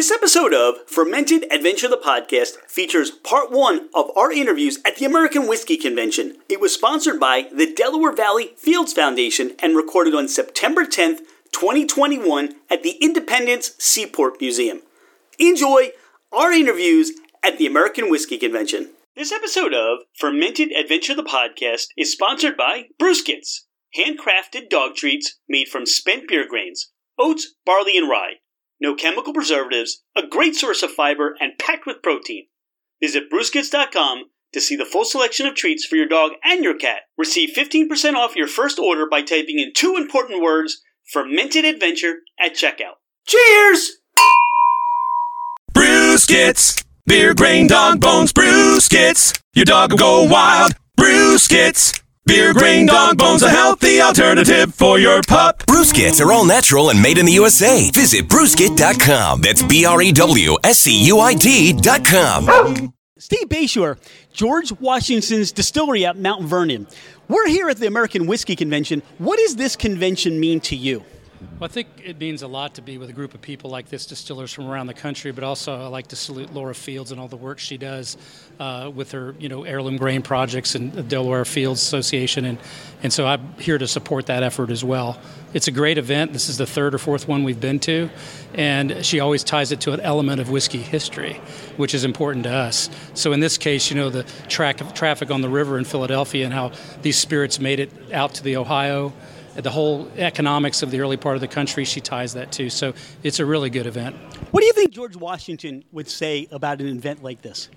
This episode of Fermented Adventure the Podcast features part one of our interviews at the American Whiskey Convention. It was sponsored by the Delaware Valley Fields Foundation and recorded on September 10th, 2021 at the Independence Seaport Museum. Enjoy our interviews at the American Whiskey Convention. This episode of Fermented Adventure the Podcast is sponsored by Brewscuits, handcrafted dog treats made from spent beer grains, oats, barley, and rye. No chemical preservatives, a great source of fiber, and packed with protein. Visit Brewscuits.com to see the full selection of treats for your dog and your cat. Receive 15% off your first order by typing in two important words Fermented Adventure at checkout. Cheers! Brewscuits, beer grain dog bones, Brewscuits. Your dog will go wild, Brewscuits. Beer grain dog bones, a healthy alternative for your pup. Brewscuits are all natural and made in the USA. Visit brewscuit.com. That's B R E W S C U I T.com. Steve Bashore, George Washington's distillery at Mount Vernon. We're here at the American Whiskey Convention. What does this convention mean to you? Well, I think it means a lot to be with a group of people like this, distillers from around the country. But also, I like to salute Laura Fields and all the work she does uh, with her, you know, heirloom grain projects and the Delaware Fields Association, and and so I'm here to support that effort as well. It's a great event. This is the third or fourth one we've been to, and she always ties it to an element of whiskey history, which is important to us. So in this case, you know, the track traffic on the river in Philadelphia and how these spirits made it out to the Ohio the whole economics of the early part of the country, she ties that to. So it's a really good event. What do you think George Washington would say about an event like this?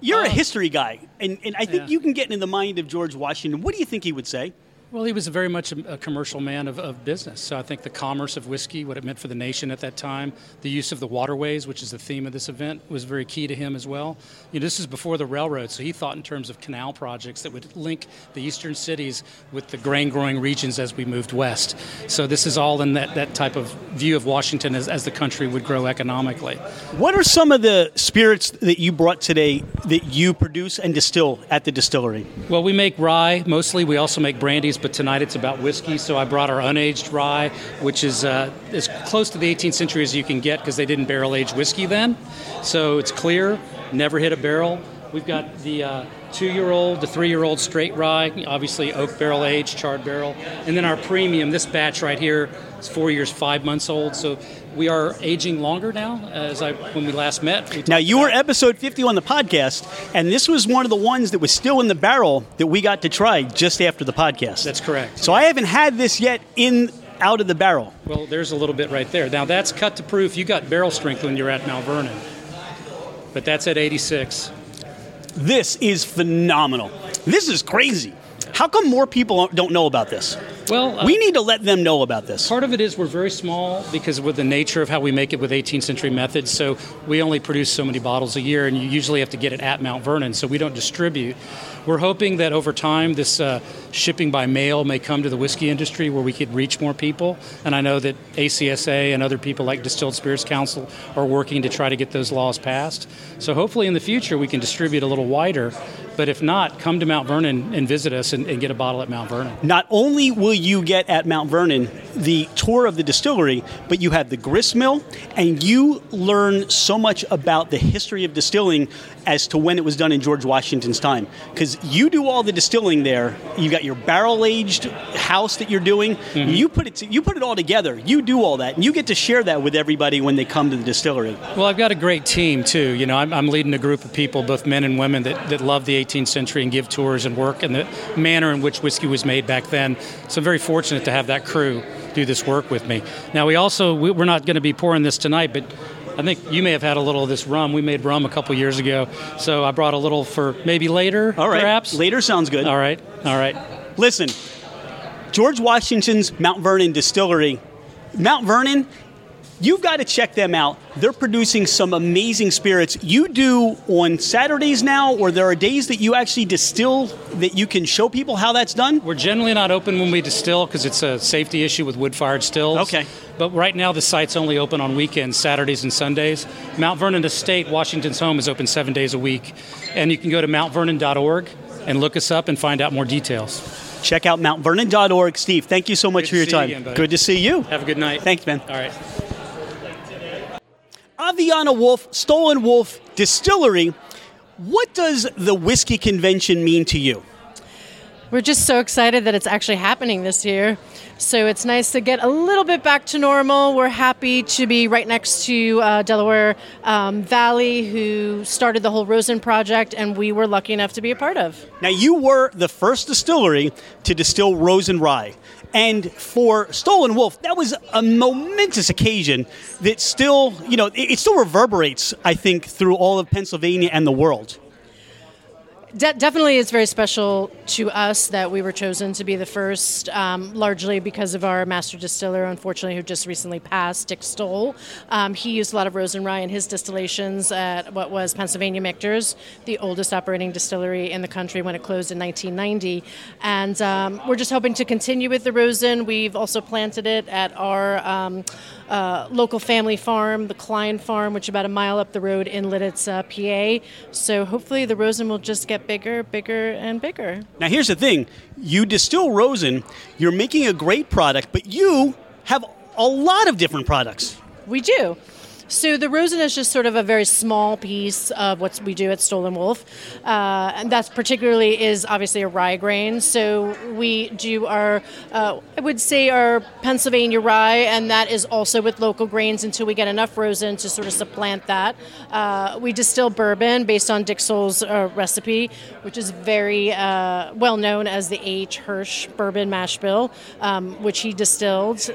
You're uh, a history guy, and, and I think yeah. you can get in the mind of George Washington. What do you think he would say? Well, he was very much a, commercial man of, of, business. So I think the commerce of whiskey, what it meant for the nation at that time, the use of the waterways, which is the theme of this event, was very key to him as well. You know, this is before the railroad, so he thought in terms of canal projects that would link the eastern cities with the grain growing regions as we moved west. So this is all in that, that type of view of Washington as, as the country would grow economically. What are some of the spirits that you brought today that you produce and distill at the distillery? Well, we make rye mostly. We also make brandies but tonight it's about whiskey. So I brought our unaged rye, which is uh, as close to the 18th century as you can get because they didn't barrel age whiskey then. So it's clear, never hit a barrel. We've got the uh, two-year-old, the three-year-old straight rye, obviously oak barrel aged, charred barrel, and then our premium. This batch right here is four years, five months old. So we are aging longer now. As I when we last met. We now you were episode 50 on the podcast, and this was one of the ones that was still in the barrel that we got to try just after the podcast. That's correct. So I haven't had this yet in out of the barrel. Well, there's a little bit right there. Now that's cut to proof. You got barrel strength when you're at Mount Vernon, but that's at 86. This is phenomenal. This is crazy. How come more people don't know about this? Well, uh, we need to let them know about this. Part of it is we're very small because with the nature of how we make it with 18th century methods. So we only produce so many bottles a year, and you usually have to get it at Mount Vernon. So we don't distribute. We're hoping that over time, this uh, shipping by mail may come to the whiskey industry where we could reach more people. And I know that ACSA and other people like Distilled Spirits Council are working to try to get those laws passed. So hopefully in the future we can distribute a little wider. But if not, come to Mount Vernon and visit us and, and get a bottle at Mount Vernon. Not only will you get at Mount Vernon the tour of the distillery, but you have the grist mill, and you learn so much about the history of distilling as to when it was done in George Washington's time. Because you do all the distilling there. You've got your barrel aged house that you're doing. Mm-hmm. You put it to, you put it all together. You do all that, and you get to share that with everybody when they come to the distillery. Well, I've got a great team too. You know, I'm, I'm leading a group of people, both men and women, that, that love the 18th century and give tours and work and the manner in which whiskey was made back then. So I'm very fortunate to have that crew do this work with me. Now we also we're not going to be pouring this tonight, but I think you may have had a little of this rum. We made rum a couple years ago, so I brought a little for maybe later. All right, perhaps later sounds good. All right, all right. Listen, George Washington's Mount Vernon Distillery. Mount Vernon You've got to check them out. They're producing some amazing spirits. You do on Saturdays now, or there are days that you actually distill that you can show people how that's done? We're generally not open when we distill because it's a safety issue with wood fired stills. Okay. But right now, the site's only open on weekends, Saturdays, and Sundays. Mount Vernon Estate, Washington's home, is open seven days a week. And you can go to mountvernon.org and look us up and find out more details. Check out mountvernon.org. Steve, thank you so much good for your time. You again, good to see you. Have a good night. Thanks, man. All right. Aviana Wolf, Stoll & Wolfe Distillery. What does the whiskey convention mean to you? We're just so excited that it's actually happening this year. So it's nice to get a little bit back to normal. We're happy to be right next to uh, Delaware um, Valley, who started the whole Rosen project, and we were lucky enough to be a part of. Now, you were the first distillery to distill Rosen rye. And for Stoll & Wolfe, that was a momentous occasion that still, you know, it, still reverberates, I think, through all of Pennsylvania and the world. De- definitely, it's very special to us that we were chosen to be the first, um, largely because of our master distiller, unfortunately, who just recently passed, Dick Stoll. Um, he used a lot of Rosen rye in his distillations at what was Pennsylvania Michter's, the oldest operating distillery in the country when it closed in 1990. And um, we're just hoping to continue with the Rosen. We've also planted it at our um, uh, local family farm, the Klein Farm, which is about a mile up the road in Lititz, uh, PA. So hopefully the Rosen will just get bigger, bigger, and bigger. Now, here's the thing you distill Rosen, you're making a great product, but you have a lot of different products. We do. So the Rosen is just sort of a very small piece of what we do at Stoll & Wolfe, uh, and that's particularly is obviously a rye grain. So we do our, uh, I would say our Pennsylvania rye, and that is also with local grains until we get enough Rosen to sort of supplant that. Uh, we distill bourbon based on Stoll's uh, recipe, which is very uh, well known as the H. Hirsch Bourbon Mash Bill, um, which he distilled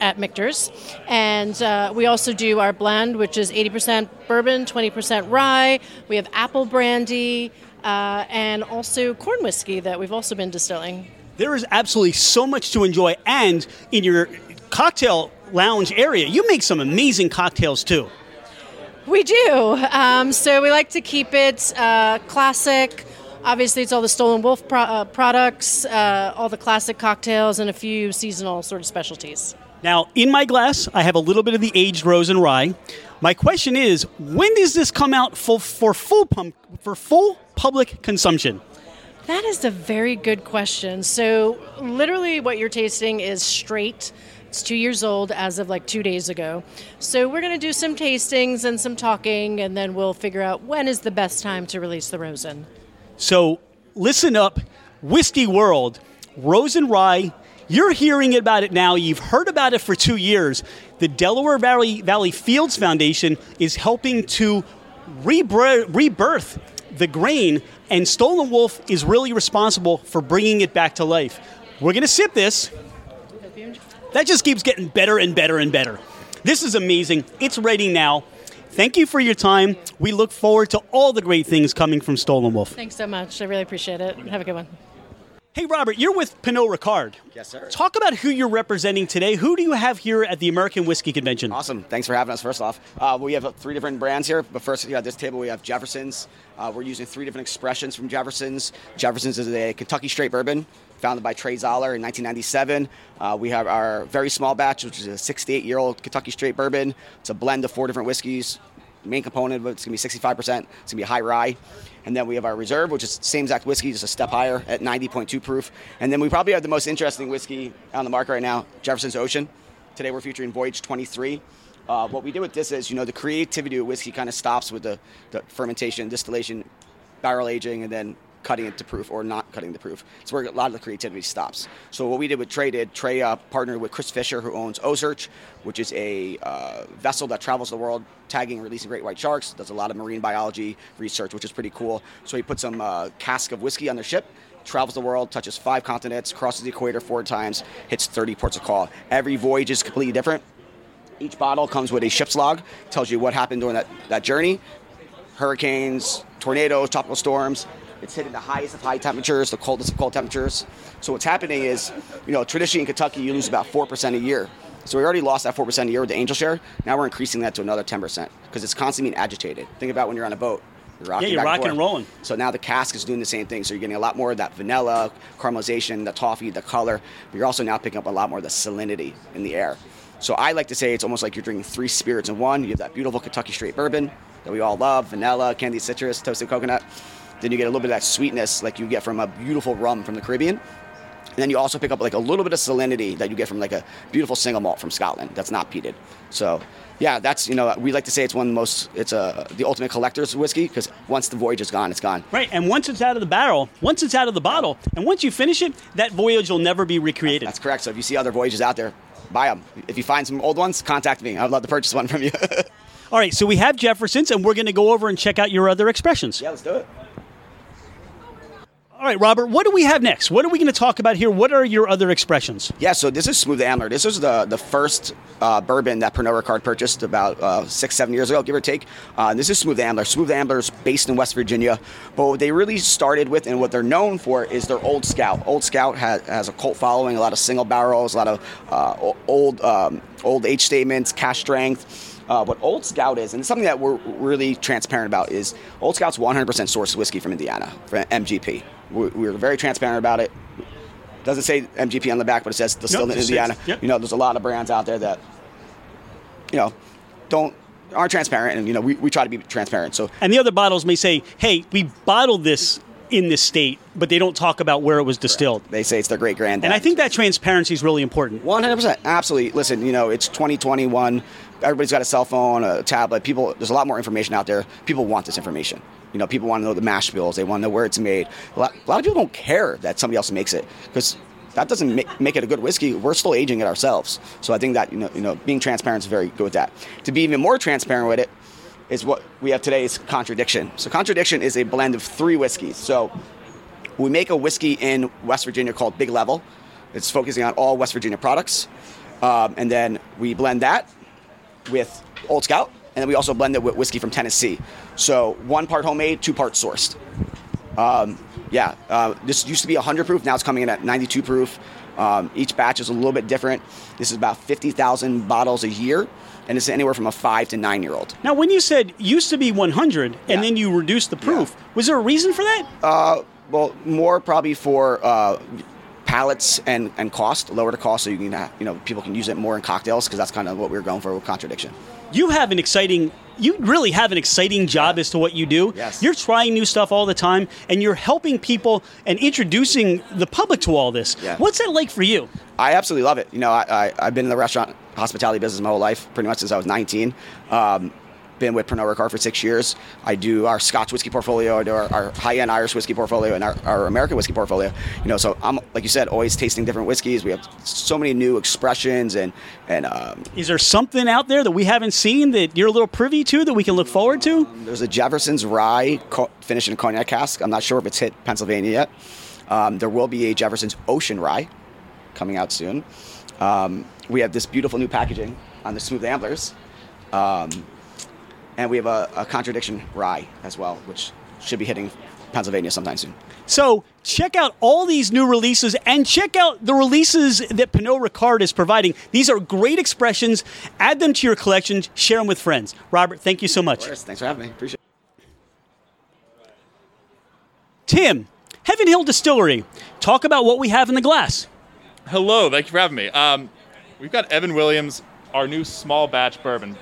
at Michter's. And uh, we also do our blend, which is 80% bourbon, 20% rye. We have apple brandy, uh, and also corn whiskey that we've also been distilling. There is absolutely so much to enjoy, and in your cocktail lounge area, you make some amazing cocktails too. We do. Um, so we like to keep it uh, classic. Obviously, it's all the Stoll & Wolfe pro- uh, products, uh, all the classic cocktails, and a few seasonal sort of specialties. Now, in my glass, I have a little bit of the aged Rosen rye. My question is, when does this come out for, for full pump, for full public consumption? That is a very good question. So, literally, what you're tasting is straight. It's two years old as of like two days ago. So, we're going to do some tastings and some talking, and then we'll figure out when is the best time to release the Rosen. So, listen up, Whiskey World, Rosen rye you're hearing about it now. You've heard about it for two years. The Delaware Valley, Valley Fields Foundation is helping to rebirth the grain, and Stoll & Wolfe is really responsible for bringing it back to life. We're going to sip this. That just keeps getting better and better and better. This is amazing. It's ready now. Thank you for your time. We look forward to all the great things coming from Stoll & Wolfe. Thanks so much. I really appreciate it. Have a good one. Hey, Robert, you're with Pernod Ricard. Yes, sir. Talk about who you're representing today. Who do you have here at the American Whiskey Convention? Awesome. Thanks for having us, first off. Uh, we have three different brands here, but first, at this table, we have Jefferson's. Uh, we're using three different expressions from Jefferson's. Jefferson's is a Kentucky straight bourbon founded by Trey Zoller in 1997. Uh, we have our very small batch, which is a 68 year old Kentucky straight bourbon. It's a blend of four different whiskeys. Main component of it's going to be 65%. It's going to be high rye. And then we have our reserve, which is same exact whiskey, just a step higher at 90.2 proof. And then we probably have the most interesting whiskey on the market right now, Jefferson's Ocean. Today we're featuring Voyage 23. Uh, what we did with this is, you know, the creativity of whiskey kind of stops with the, the fermentation, distillation, barrel aging, and then cutting it to proof or not cutting the proof. It's where a lot of the creativity stops. So what we did with Trey did, Trey uh, partnered with Chris Fischer, who owns OCEARCH, which is a uh, vessel that travels the world tagging and releasing great white sharks, does a lot of marine biology research, which is pretty cool. So he put some uh, cask of whiskey on their ship, travels the world, touches five continents, crosses the equator four times, hits 30 ports of call. Every voyage is completely different. Each bottle comes with a ship's log, tells you what happened during that, that journey, hurricanes, tornadoes, tropical storms, it's hitting the highest of high temperatures, the coldest of cold temperatures. So what's happening is, you know, traditionally in Kentucky, you lose about 4% a year. So we already lost that 4% a year with the angel share. Now we're increasing that to another 10% because it's constantly being agitated. Think about when you're on a boat. You're rocking yeah, you're rocking and, and, rolling. So now the cask is doing the same thing. So you're getting a lot more of that vanilla, caramelization, the toffee, the color. But you're also now picking up a lot more of the salinity in the air. So I like to say it's almost like you're drinking three spirits in one. You have that beautiful Kentucky straight bourbon that we all love, vanilla, candied citrus, toasted coconut. Then you get a little bit of that sweetness like you get from a beautiful rum from the Caribbean. And then you also pick up like a little bit of salinity that you get from like a beautiful single malt from Scotland that's not peated. So yeah, that's you know we like to say it's one of the most it's a the ultimate collector's whiskey because once the voyage is gone, it's gone. Right, and once it's out of the barrel, once it's out of the bottle, and once you finish it, that voyage will never be recreated. That's correct. So if you see other voyages out there, buy them. If you find some old ones, contact me. I'd love to purchase one from you. All right, so we have Jefferson's, and we're going to go over and check out your other expressions. yeah, let's do it. All right, Robert, what do we have next? What are we going to talk about here? What are your other expressions? Yeah, so this is Smooth Ambler. This is the the first uh, bourbon that Pernod Ricard purchased about uh, six, seven years ago, give or take. Uh, this is Smooth Ambler. Smooth Ambler is based in West Virginia, but what they really started with and what they're known for is their Old Scout. Old Scout has, has a cult following, a lot of single barrels, a lot of uh, old um, old age statements, cash strength. Uh, what Old Scout is, and something that we're really transparent about, is Old Scout's 100% sourced whiskey from Indiana, from MGP. We, we're very transparent about it. Doesn't say MGP on the back, but it says distilled in it says- Indiana. yep. You know, there's a lot of brands out there that, you know, don't aren't transparent, and you know, we, we try to be transparent. So And the other bottles may say, hey, we bottled this in this state, but they don't talk about where it was distilled. they say it's their great granddad. And I think that transparency is really important. 100%. Absolutely. Listen, you know, it's 2021. Everybody's got a cell phone, a tablet. People, there's a lot more information out there. People want this information. You know, people want to know the mash bills. They want to know where it's made. A lot, a lot of people don't care that somebody else makes it because that doesn't make, make it a good whiskey. We're still aging it ourselves. So I think that, you know, you know, being transparent is very good with that. To be even more transparent with it is what we have today is Contradiction. So Contradiction is a blend of three whiskeys. So we make a whiskey in West Virginia called Big Level. It's focusing on all West Virginia products. Um, and then we blend that with Old Scout. And then we also blend it with whiskey from Tennessee. So one part homemade, two parts sourced. Um, yeah, uh, this used to be 100 proof. Now it's coming in at 92 proof. Um, each batch is a little bit different. This is about 50,000 bottles a year. And it's anywhere from a five to nine year old. Now, when you said used to be 100 and Yeah. then you reduced the proof, was there a reason for that? Well, more probably for uh, pallets and, and cost, lower the cost, so you can have, you know people can use it more in cocktails because that's kind of what we were going for with contradiction. you have an exciting you really have an exciting job as to what you do Yes. you're trying new stuff all the time and you're helping people and introducing the public to all this Yeah. what's that like for you I absolutely love it. You know, I, I, I've been in the restaurant hospitality business my whole life, pretty much since I was 19. Um, been with Pernod Ricard for six years. I do our Scotch whiskey portfolio, I do our, our high-end Irish whiskey portfolio, and our, our American whiskey portfolio. You know, so I'm like you said, always tasting different whiskeys. We have so many new expressions and and um, is there something out there that we haven't seen that you're a little privy to that we can look forward to There's a Jefferson's Rye co- finished in a cognac cask. I'm not sure if it's hit Pennsylvania yet. Um, there will be a Jefferson's Ocean Rye coming out soon. Um, we have this beautiful new packaging on the Smooth Amblers. Um, and we have a, a Contradiction Rye as well, which should be hitting Pennsylvania sometime soon. so check out all these new releases and check out the releases that Pernod Ricard is providing. These are great expressions. Add them to your collections. Share them with friends. Robert, thank you so much. Thanks for having me. Appreciate it. Tim, Heaven Hill Distillery. Talk about what we have in the glass. Hello, thank you for having me. Um, we've got Evan Williams, our new small batch bourbon.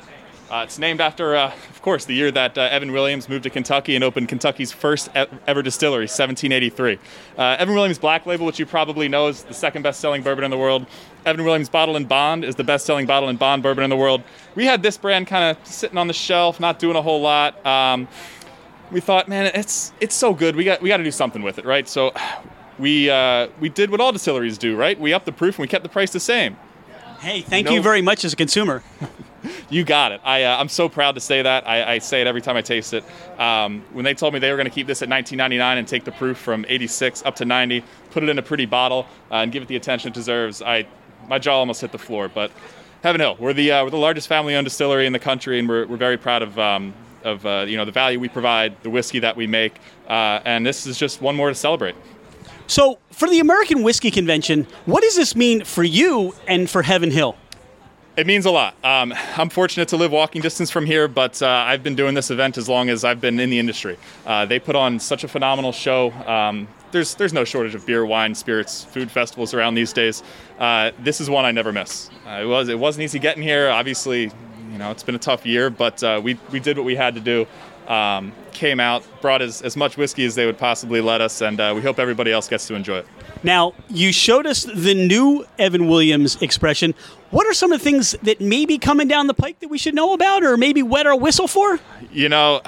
Uh, it's named after, uh, of course, the year that uh, Evan Williams moved to Kentucky and opened Kentucky's first ever distillery, 1783. Uh, Evan Williams Black Label, which you probably know is the second best-selling bourbon in the world. Evan Williams Bottle and Bond is the best-selling bottle and bond bourbon in the world. We had this brand kind of sitting on the shelf, not doing a whole lot. Um, we thought, man, it's it's so good. We got we got to do something with it, right? So we uh, we did what all distilleries do, right? We upped the proof and we kept the price the same. Hey, thank No- you very much as a consumer. You got it. I, uh, I'm so proud to say that. I, I say it every time I taste it. Um, when they told me they were going to keep this at 19.99 and take the proof from 86 up to 90, put it in a pretty bottle, uh, and give it the attention it deserves, I my jaw almost hit the floor. But Heaven Hill, we're the uh, we're the largest family-owned distillery in the country, and we're, we're very proud of um, of uh, you know the value we provide, the whiskey that we make, uh, and this is just one more to celebrate. So, for the American Whiskey Convention, what does this mean for you and for Heaven Hill? It means a lot. Um, I'm fortunate to live walking distance from here, but uh, I've been doing this event as long as I've been in the industry. Uh, they put on such a phenomenal show. Um, there's there's no shortage of beer, wine, spirits, food festivals around these days. Uh, this is one I never miss. Uh, it was it wasn't easy getting here. Obviously, you know, it's been a tough year, but uh, we we did what we had to do. Um, came out, brought as, as much whiskey as they would possibly let us, and uh, we hope everybody else gets to enjoy it. Now, you showed us the new Evan Williams expression. What are some of the things that may be coming down the pike that we should know about or maybe wet our whistle for? You know,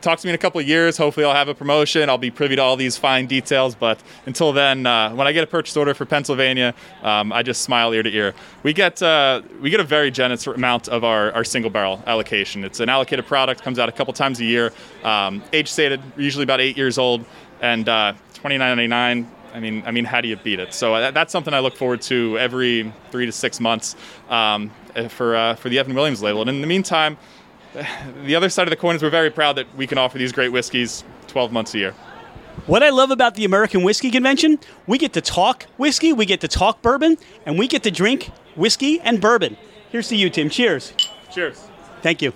talk to me in a couple of years. Hopefully, I'll have a promotion. I'll be privy to all these fine details. But until then, uh, when I get a purchase order for Pennsylvania, um, I just smile ear to ear. We get uh, we get a very generous amount of our, our single barrel allocation. It's an allocated product, comes out a couple times a year. Um, age stated, usually about eight years old, and uh, twenty nine ninety nine. I mean, I mean, how do you beat it? So uh, that's something I look forward to every three to six months um, for uh, for the Evan Williams label. And in the meantime, the other side of the coin is we're very proud that we can offer these great whiskeys 12 months a year. What I love about the American Whiskey Convention, we get to talk whiskey, we get to talk bourbon, and we get to drink whiskey and bourbon. Here's to you, Tim. Cheers. Cheers. Thank you.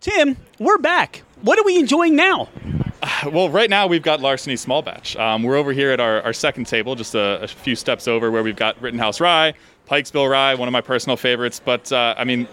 Tim, we're back. What are we enjoying now? Well, right now we've got Larceny Small Batch. Um, we're over here at our, our second table, just a, a, few steps over, where we've got Rittenhouse Rye, Pikesville Rye, one of my personal favorites. But uh, I mean,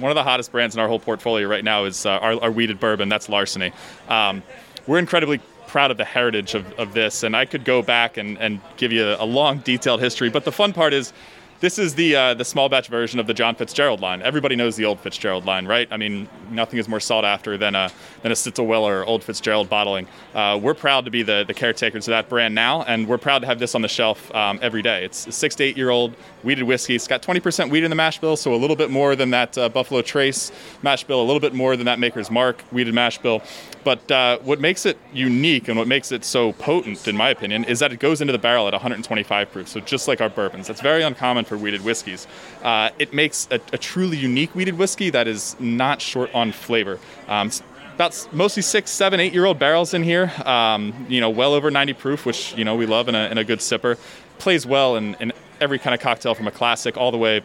one of the hottest brands in our whole portfolio right now is uh, our, our wheated bourbon. That's Larceny. Um, we're incredibly proud of the heritage of, of this, and I could go back and, and give you a long, detailed history. But the fun part is this is the uh, the small batch version of the John Fitzgerald line. Everybody knows the old Fitzgerald line, right? I mean, nothing is more sought after than a than a Stitzel-Weller Old Fitzgerald bottling. Uh, we're proud to be the, the caretakers of that brand now, and we're proud to have this on the shelf um, every day. It's a six to eight year old wheated whiskey. It's got 20% wheat in the mash bill, so a little bit more than that uh, Buffalo Trace mash bill, a little bit more than that Maker's Mark wheated mash bill. But uh, what makes it unique and what makes it so potent, in my opinion, is that it goes into the barrel at 125 proof. So just like our bourbons, that's very uncommon for whiskeys. Uh, it makes a, a, truly unique wheated whiskey that is not short on flavor. Um, about mostly six, seven, eight year old barrels in here. Um, you know, well over 90 proof, which you know we love in a, in a good sipper. Plays well in, in every kind of cocktail, from a classic all the way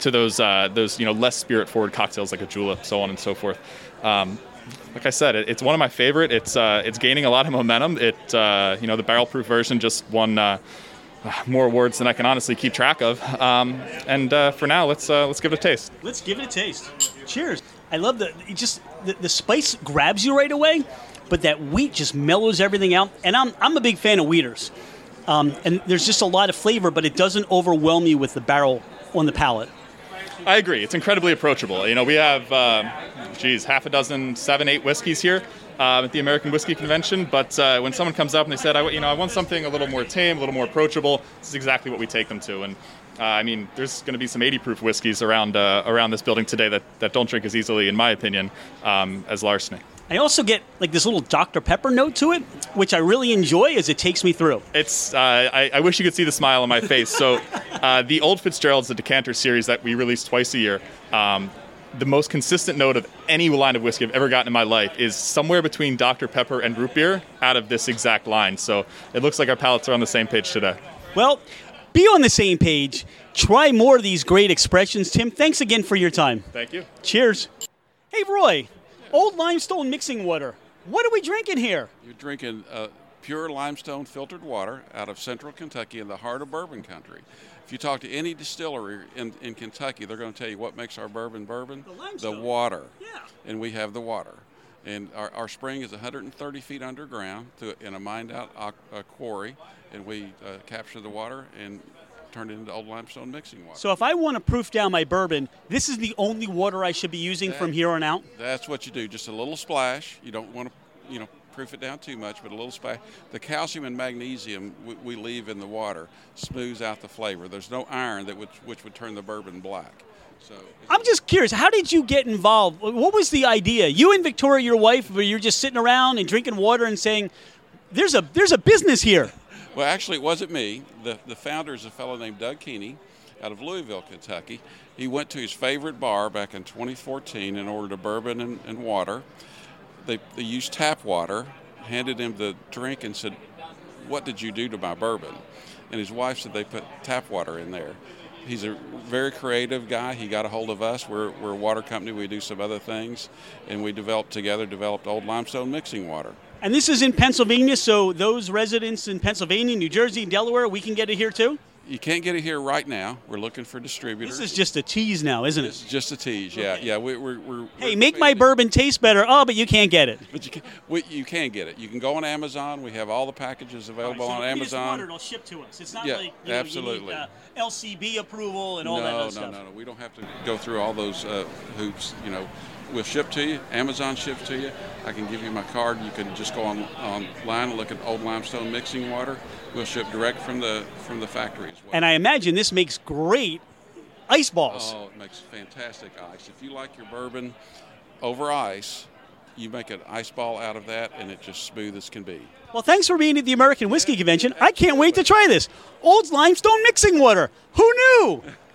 to those uh, those you know less spirit forward cocktails like a julep, so on and so forth. Um, like I said, it, it's one of my favorite. It's uh, it's gaining a lot of momentum. It uh, you know the barrel proof version just won uh, more awards than I can honestly keep track of. Um, and uh, for now, let's uh, let's give it a taste. Let's give it a taste. Cheers. I love the just the, the spice grabs you right away, but that wheat just mellows everything out. And I'm I'm a big fan of wheaters. Um, and there's just a lot of flavor, but it doesn't overwhelm you with the barrel on the palate. I agree. It's incredibly approachable. You know, we have, uh, geez, half a dozen, seven, eight whiskeys here uh, at the American Whiskey Convention. But uh, when someone comes up and they said, I, you know, I want something a little more tame, a little more approachable, this is exactly what we take them to. And uh, I mean, there's going to be some 80 proof whiskeys around uh, around this building today that, that don't drink as easily, in my opinion, um, as Larceny. I also get like this little Dr. Pepper note to it, which I really enjoy as it takes me through. It's uh, I, I, wish you could see the smile on my face. So, uh, the Old Fitzgerald's the decanter series that we release twice a year. Um, the most consistent note of any line of whiskey I've ever gotten in my life is somewhere between Dr. Pepper and root beer out of this exact line. So it looks like our palates are on the same page today. Well, be on the same page. Try more of these great expressions. Tim, thanks again for your time. Thank you. Cheers. Hey, Roy, Old limestone mixing water. What are we drinking here? You're drinking uh, pure limestone filtered water out of central Kentucky in the heart of bourbon country. If you talk to any distillery in, in Kentucky, they're going to tell you what makes our bourbon bourbon? The, the water. Yeah. And we have the water. And our, our spring is 130 feet underground to, in a mined out uh, quarry, and we uh, capture the water and turn it into old limestone mixing water. So if I want to proof down my bourbon, this is the only water I should be using that, from here on out? That's what you do. Just a little splash. You don't want to, you know, proof it down too much, but a little splash. The calcium and magnesium we, we leave in the water smooths out the flavor. There's no iron that would, which would turn the bourbon black. So I'm just curious, how did you get involved? What was the idea? You and Victoria, your wife, were you just sitting around and drinking water and saying, "There's a there's a business here." Well, actually, it wasn't me. The, the founder is a fellow named Doug Keeney out of Louisville, Kentucky. He went to his favorite bar back in 2014 and ordered a bourbon and, and water. They, they used tap water, handed him the drink, and said, What did you do to my bourbon? And his wife said they put tap water in there. He's a very creative guy. He got a hold of us. We're, we're a water company. We do some other things. And we developed together, developed old limestone mixing water. And this is in Pennsylvania, so those residents in Pennsylvania, New Jersey, Delaware, we can get it here too? You can't get it here right now. We're looking for distributors. This is just a tease now, isn't it? It's just a tease. Yeah, yeah. We, we're, we're Hey, we're make my expanding. bourbon taste better. Oh, but you can't get it. But you can, we, you can get it. You can go on Amazon. We have all the packages available on Amazon. it'll ship to us. It's not Yeah, like, you know, you need, absolutely. uh, LCB approval and all no, that. no, no, no, no. We don't have to go through all those uh, hoops. You know, we'll ship to you. Amazon ships to you. I can give you my card. You can just go on online and look at Old Limestone mixing water. We'll ship direct from the from the factory as well. And I imagine this makes great ice balls. Oh, it makes fantastic ice. If you like your bourbon over ice, you make an ice ball out of that, and it's just smooth as can be. Well, thanks for being at the American Whiskey Convention. I can't wait to try this. Old limestone mixing water. Who knew?